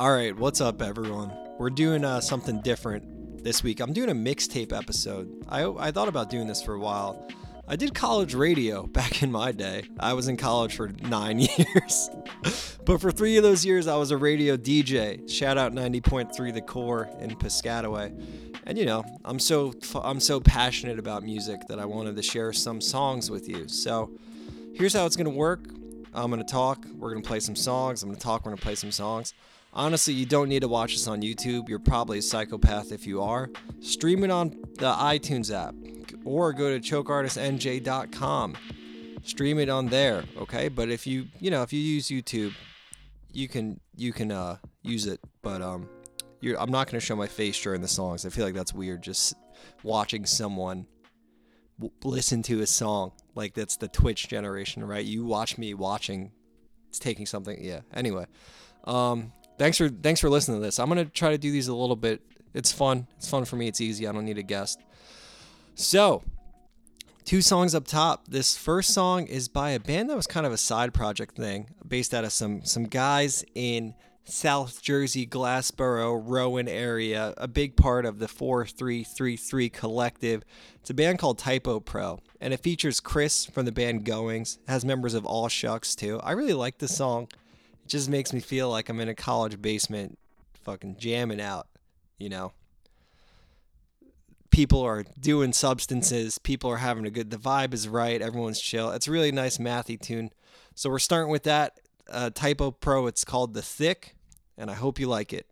All right, what's up, everyone? We're doing uh, something different this week. I'm doing a mixtape episode. I, I thought about doing this for a while. I did college radio back in my day. I was in college for nine years. but for three of those years, I was a radio DJ. Shout out 90.3 The Core in Piscataway. And you know, I'm so I'm so passionate about music that I wanted to share some songs with you. So here's how it's gonna work. I'm gonna talk. We're gonna play some songs. I'm gonna talk. We're gonna play some songs. Honestly, you don't need to watch this on YouTube. You're probably a psychopath if you are. Stream it on the iTunes app or go to chokeartistnj.com. Stream it on there, okay? But if you, you know, if you use YouTube, you can you can uh use it, but um I'm not going to show my face during the songs. I feel like that's weird just watching someone w- listen to a song. Like that's the Twitch generation, right? You watch me watching it's taking something. Yeah. Anyway, um thanks for thanks for listening to this. I'm gonna try to do these a little bit. It's fun. It's fun for me. It's easy. I don't need a guest. So, two songs up top. This first song is by a band that was kind of a side project thing, based out of some some guys in South Jersey, Glassboro, Rowan area, a big part of the 4333 collective. It's a band called Typo Pro, and it features Chris from the band Goings, it has members of All Shucks too. I really like the song just makes me feel like I'm in a college basement fucking jamming out, you know. People are doing substances, people are having a good the vibe is right, everyone's chill. It's a really nice mathy tune. So we're starting with that uh, Typo Pro. It's called The Thick, and I hope you like it.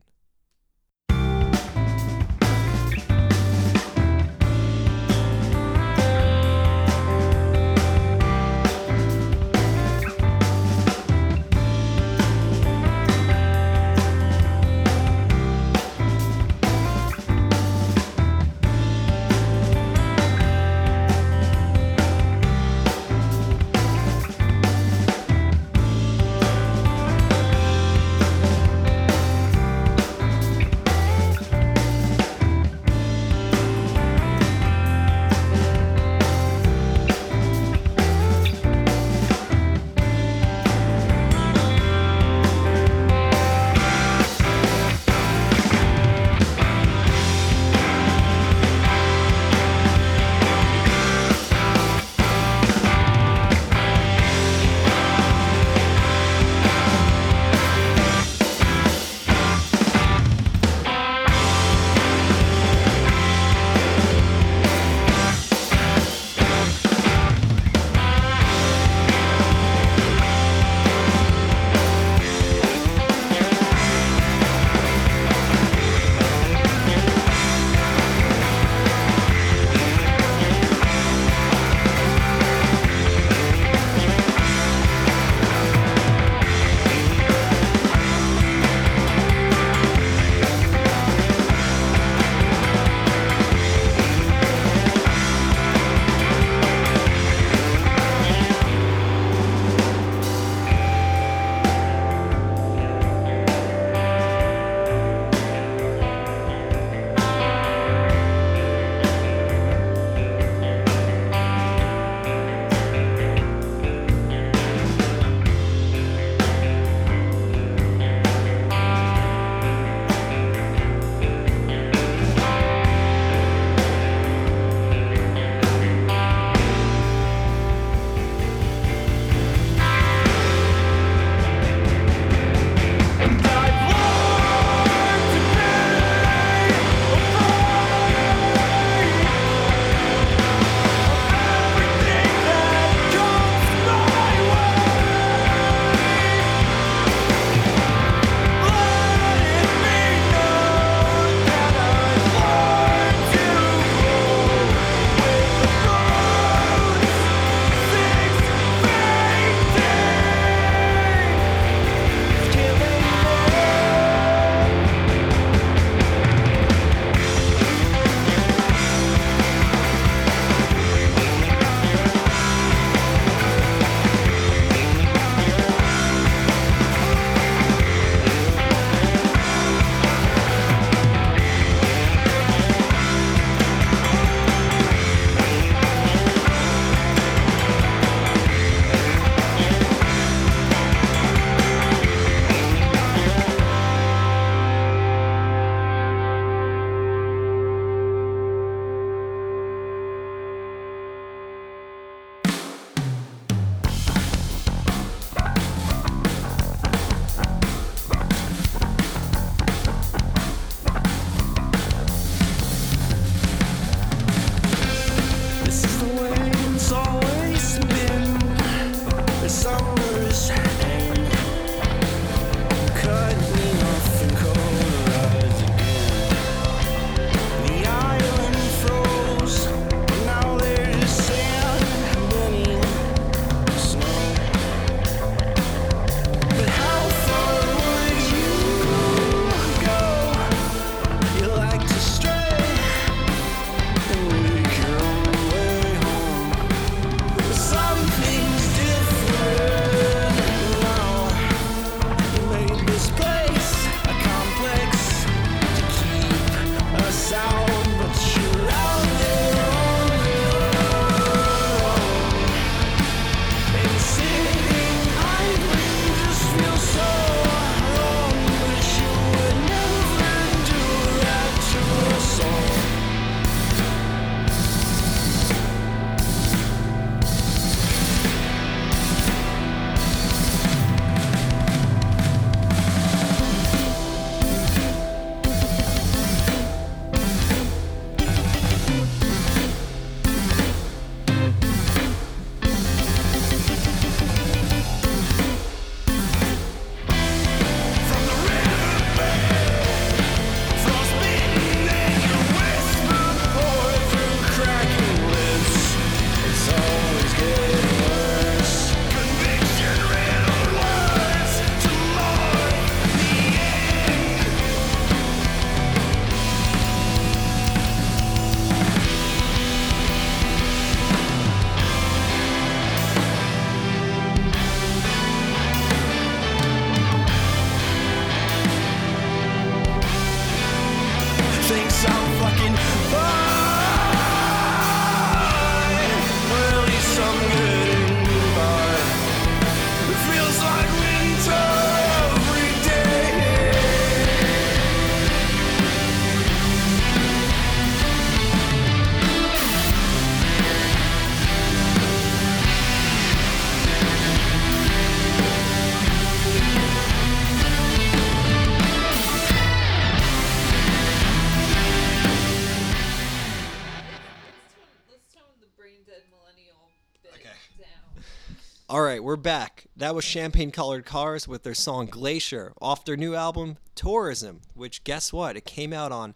We're back. That was Champagne Colored Cars with their song Glacier off their new album Tourism, which guess what? It came out on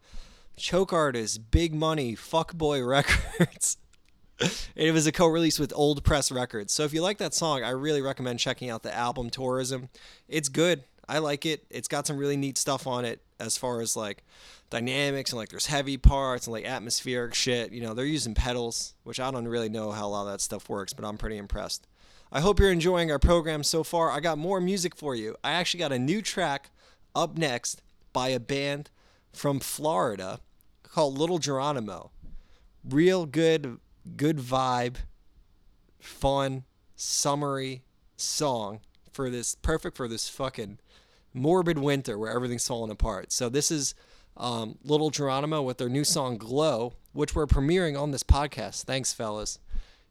Choke Artist, Big Money, Fuckboy Records. it was a co-release with Old Press Records. So if you like that song, I really recommend checking out the album Tourism. It's good. I like it. It's got some really neat stuff on it as far as like dynamics and like there's heavy parts and like atmospheric shit. You know, they're using pedals, which I don't really know how a lot of that stuff works, but I'm pretty impressed. I hope you're enjoying our program so far. I got more music for you. I actually got a new track up next by a band from Florida called Little Geronimo. Real good, good vibe, fun, summery song for this, perfect for this fucking morbid winter where everything's falling apart. So this is um, Little Geronimo with their new song "Glow," which we're premiering on this podcast. Thanks, fellas.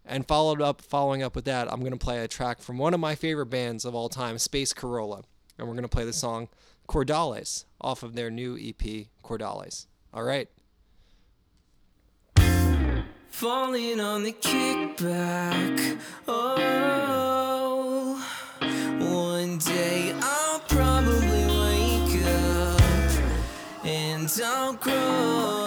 And followed up, following up with that, I'm gonna play a track from one of my favorite bands of all time, Space Corolla, and we're gonna play the song "Cordales" off of their new EP, Cordales. All right. Falling on the kickback. Oh, one day I'll probably wake up and I'll grow.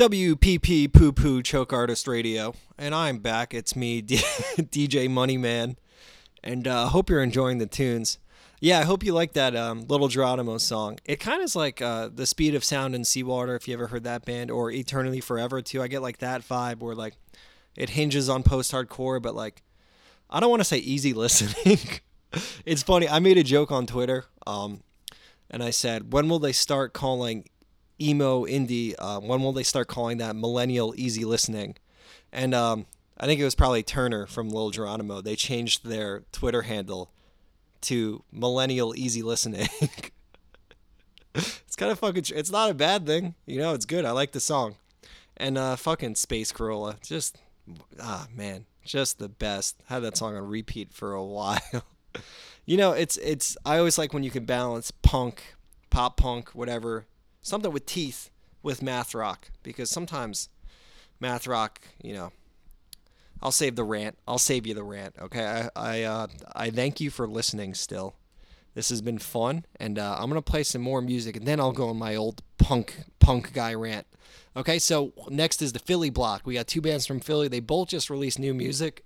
WPP Poo Poo Choke Artist Radio, and I'm back. It's me, D- DJ Moneyman, and uh, hope you're enjoying the tunes. Yeah, I hope you like that um, Little Geronimo song. It kind of is like uh, the speed of sound in Seawater, if you ever heard that band, or Eternally Forever too. I get like that vibe where like it hinges on post-hardcore, but like I don't want to say easy listening. it's funny. I made a joke on Twitter, um, and I said, "When will they start calling emo indie? Uh, when will they start calling that millennial easy listening?" And um, I think it was probably Turner from Lil Geronimo. They changed their Twitter handle to millennial easy listening. it's kind of fucking. tr- It's not a bad thing, you know. It's good. I like the song, and uh, fucking Space Corolla. Just ah man, just the best. Had that song on repeat for a while. you know, it's it's. I always like when you can balance punk, pop punk, whatever, something with teeth with math rock because sometimes math rock, you know. I'll save the rant. I'll save you the rant. Okay. I I uh, I thank you for listening. Still, this has been fun, and uh, I'm gonna play some more music, and then I'll go on my old punk punk guy rant. Okay. So next is the Philly block. We got two bands from Philly. They both just released new music.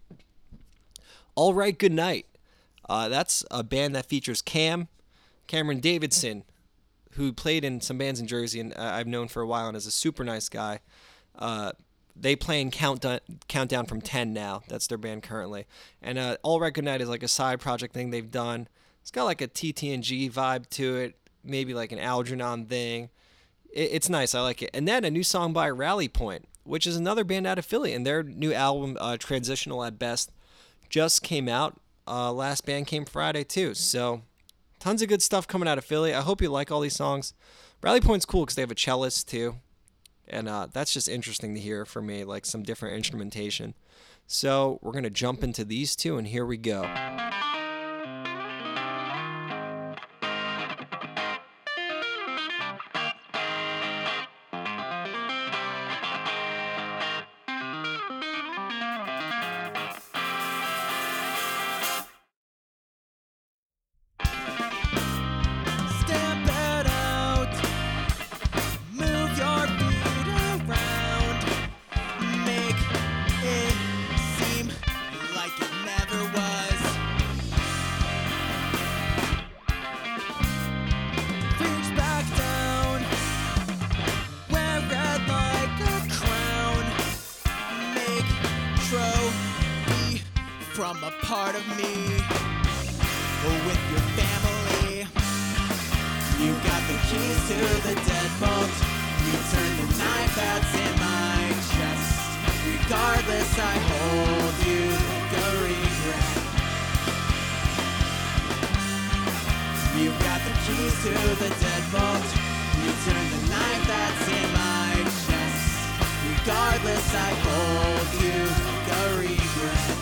All right. Good night. Uh, that's a band that features Cam, Cameron Davidson, who played in some bands in Jersey and uh, I've known for a while and is a super nice guy. Uh, they play in Countdown, Countdown from 10 now. That's their band currently. And uh, All Good Night is like a side project thing they've done. It's got like a TTNG vibe to it, maybe like an Algernon thing. It, it's nice. I like it. And then a new song by Rally Point, which is another band out of Philly. And their new album, uh, Transitional at Best, just came out. Uh, last band came Friday too. So tons of good stuff coming out of Philly. I hope you like all these songs. Rally Point's cool because they have a cellist too, and uh, that's just interesting to hear for me, like some different instrumentation. So we're gonna jump into these two, and here we go. The deadbolt. You turn the knife that's in my chest. Regardless, I hold you like a regret. You got the keys to the deadbolt. You turn the knife that's in my chest. Regardless, I hold you like a regret.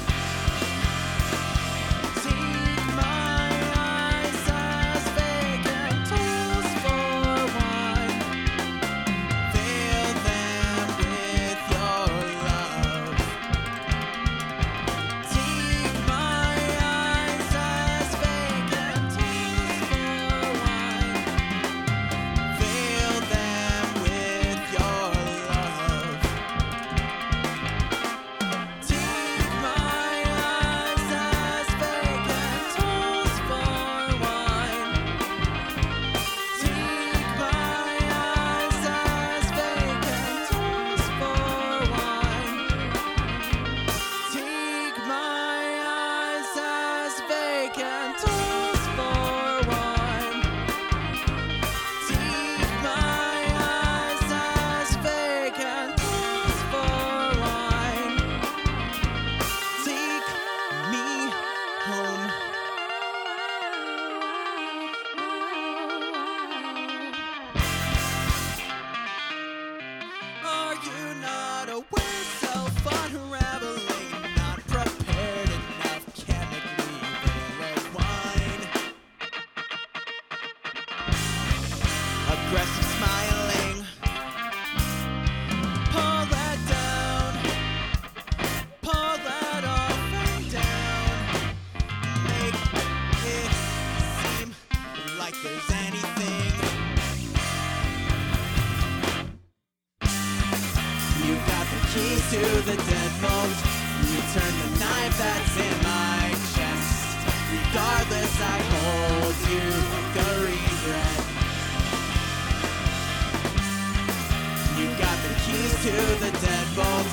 The deadbolt.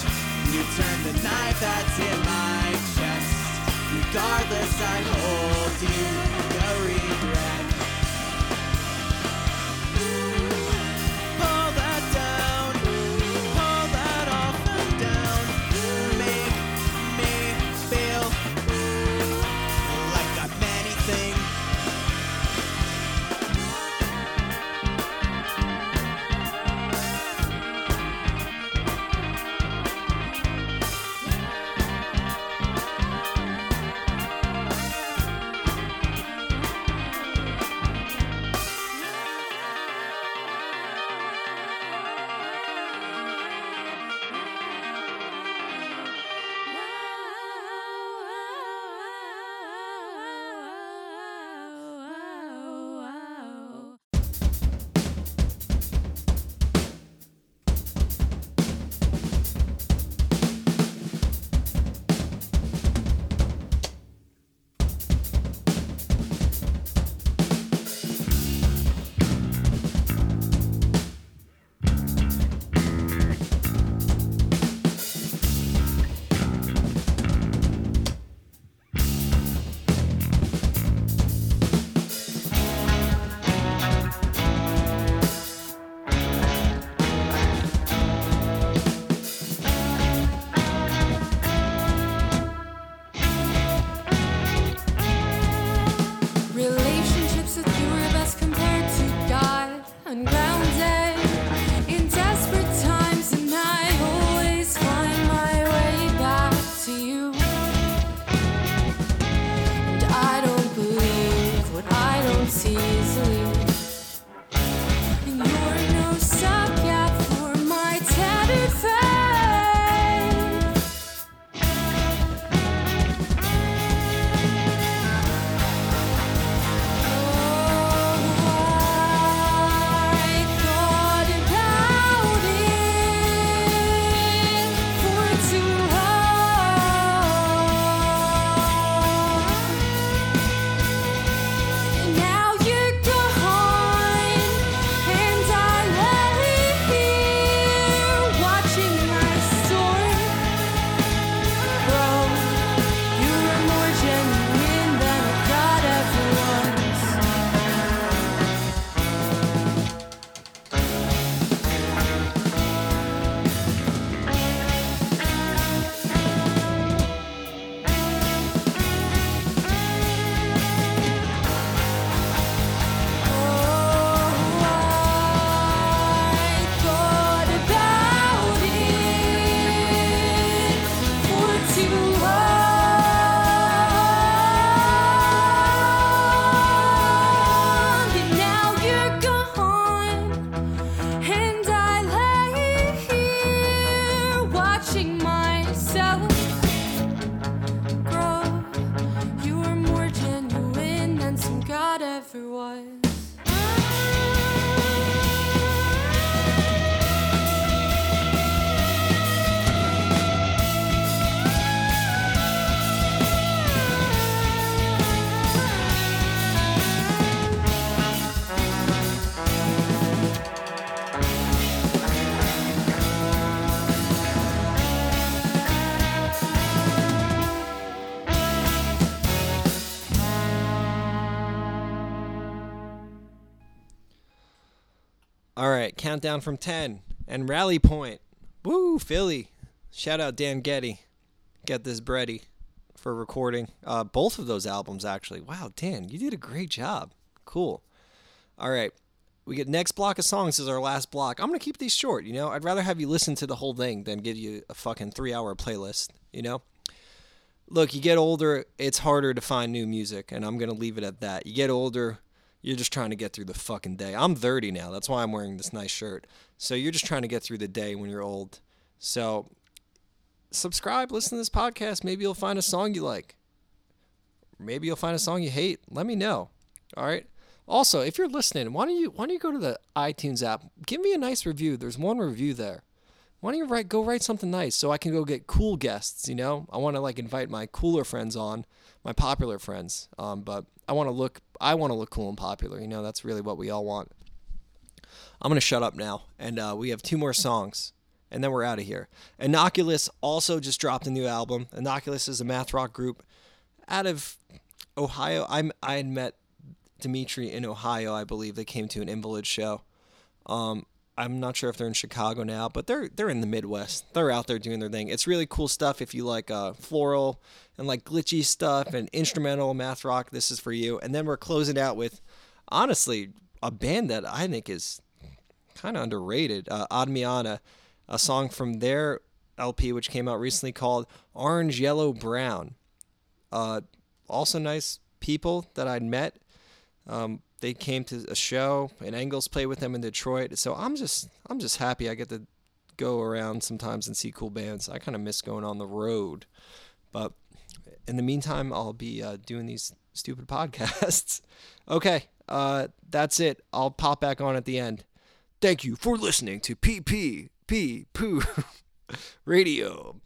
You turn the knife that's in my chest. Regardless, I hold you the regret. Countdown from 10 and rally point. Woo, Philly. Shout out Dan Getty. Get this bready for recording uh, both of those albums, actually. Wow, Dan, you did a great job. Cool. All right, we get next block of songs is our last block. I'm going to keep these short, you know? I'd rather have you listen to the whole thing than give you a fucking three hour playlist, you know? Look, you get older, it's harder to find new music, and I'm going to leave it at that. You get older, you're just trying to get through the fucking day. I'm 30 now. That's why I'm wearing this nice shirt. So you're just trying to get through the day when you're old. So subscribe, listen to this podcast. Maybe you'll find a song you like. Maybe you'll find a song you hate. Let me know. All right. Also, if you're listening, why don't you why don't you go to the iTunes app? Give me a nice review. There's one review there. why don't you write go write something nice so I can go get cool guests, you know? I want to like invite my cooler friends on, my popular friends. Um, but I want to look I want to look cool and popular, you know? That's really what we all want. I'm to shut up now and uh, we have two more songs and then we're out of here. Inoculus also just dropped a new album. Inoculus is a math rock group out of Ohio. I'm I had met Dimitri in Ohio, I believe. They came to an invalid show. Um, I'm not sure if they're in Chicago now, but they're they're in the Midwest. They're out there doing their thing. It's really cool stuff if you like uh, floral and like glitchy stuff and instrumental math rock. This is for you. And then we're closing out with, honestly, a band that I think is kind of underrated. Uh, Admiana, a song from their LP which came out recently called Orange, Yellow, Brown. Uh, also nice people that I'd met. Um, they came to a show and Engels played with them in Detroit. So I'm just I'm just happy I get to go around sometimes and see cool bands. I kind of miss going on the road, but in the meantime, I'll be uh, doing these stupid podcasts. okay, uh, that's it. I'll pop back on at the end. Thank you for listening to PPP Poo Radio.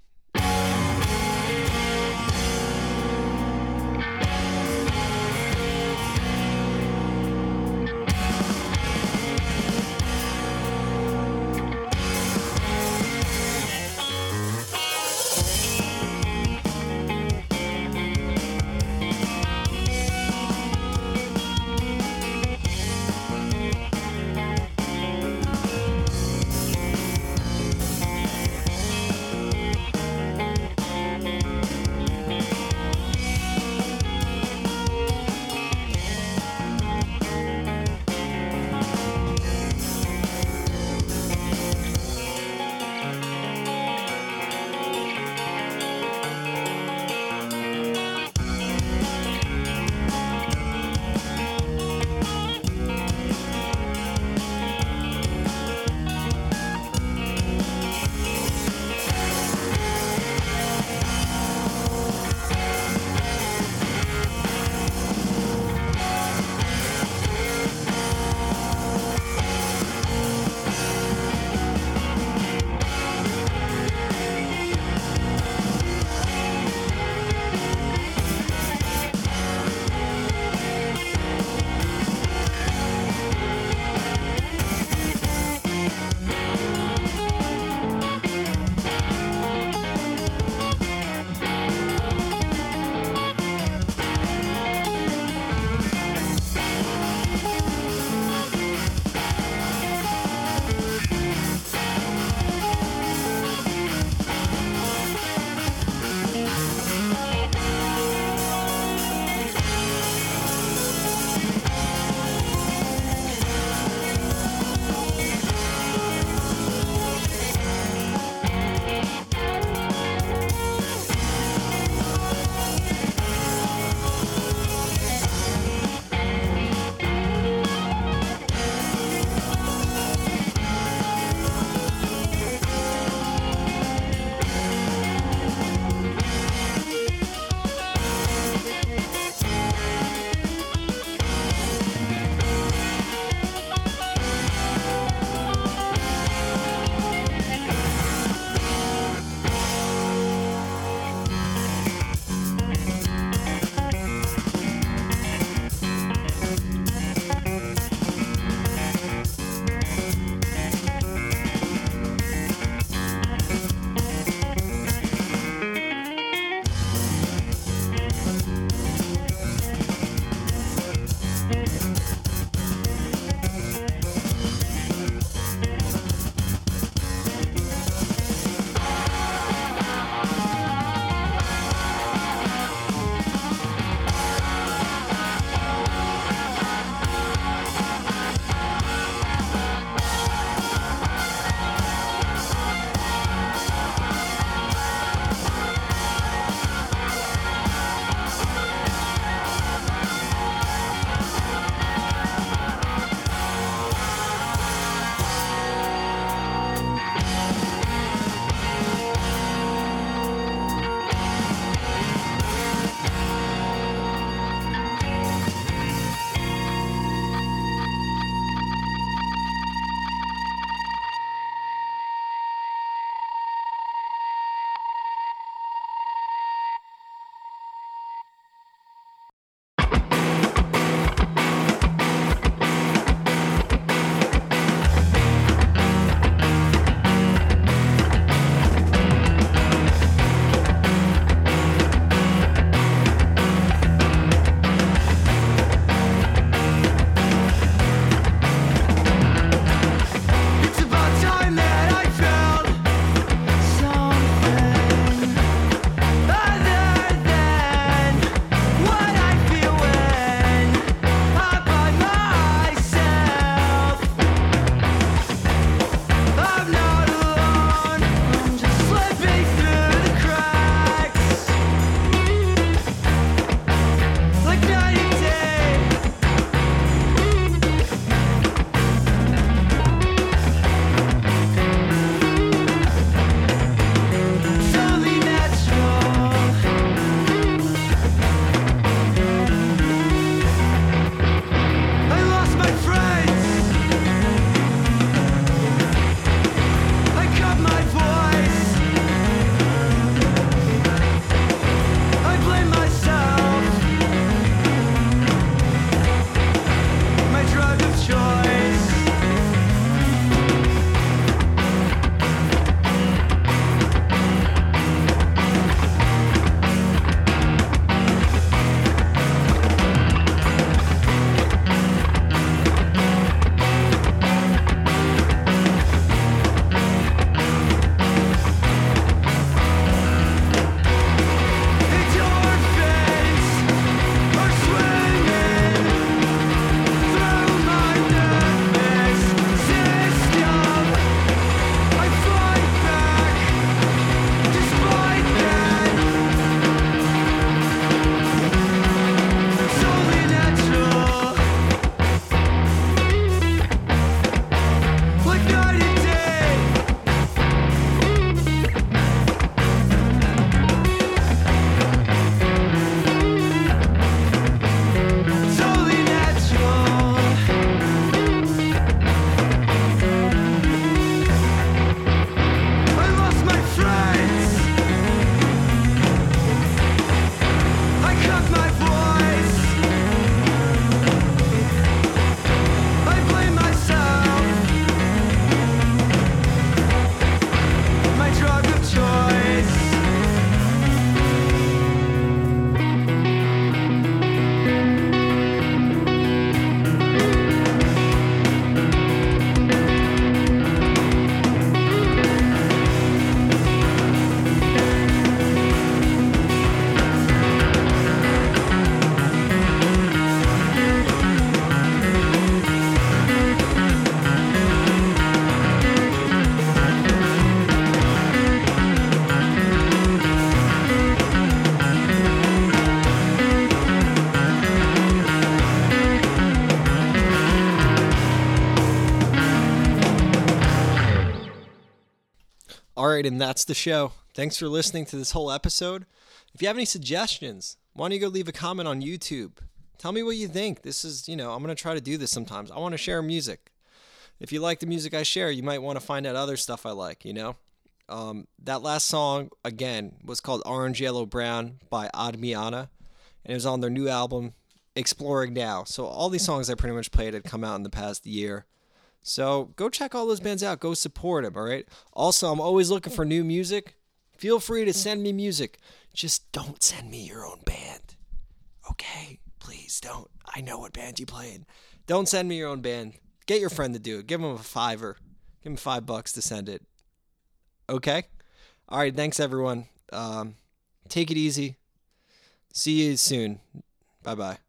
Right, and that's the show. Thanks for listening to this whole episode. If you have any suggestions, why don't you go leave a comment on YouTube? Tell me what you think. This is, you know, I'm going to try to do this sometimes. I want to share music. If you like the music I share, you might want to find out other stuff I like, you know? Um, that last song, again, was called Orange, Yellow, Brown by Admiana, and it was on their new album, Exploring Now. So all these songs I pretty much played had come out in the past year. So go check all those bands out. Go support them, all right? Also, I'm always looking for new music. Feel free to send me music. Just don't send me your own band. Okay? Please don't. I know what band you played. Don't send me your own band. Get your friend to do it. Give him a fiver. Give him five bucks to send it. Okay? All right. Thanks, everyone. Um, take it easy. See you soon. Bye bye.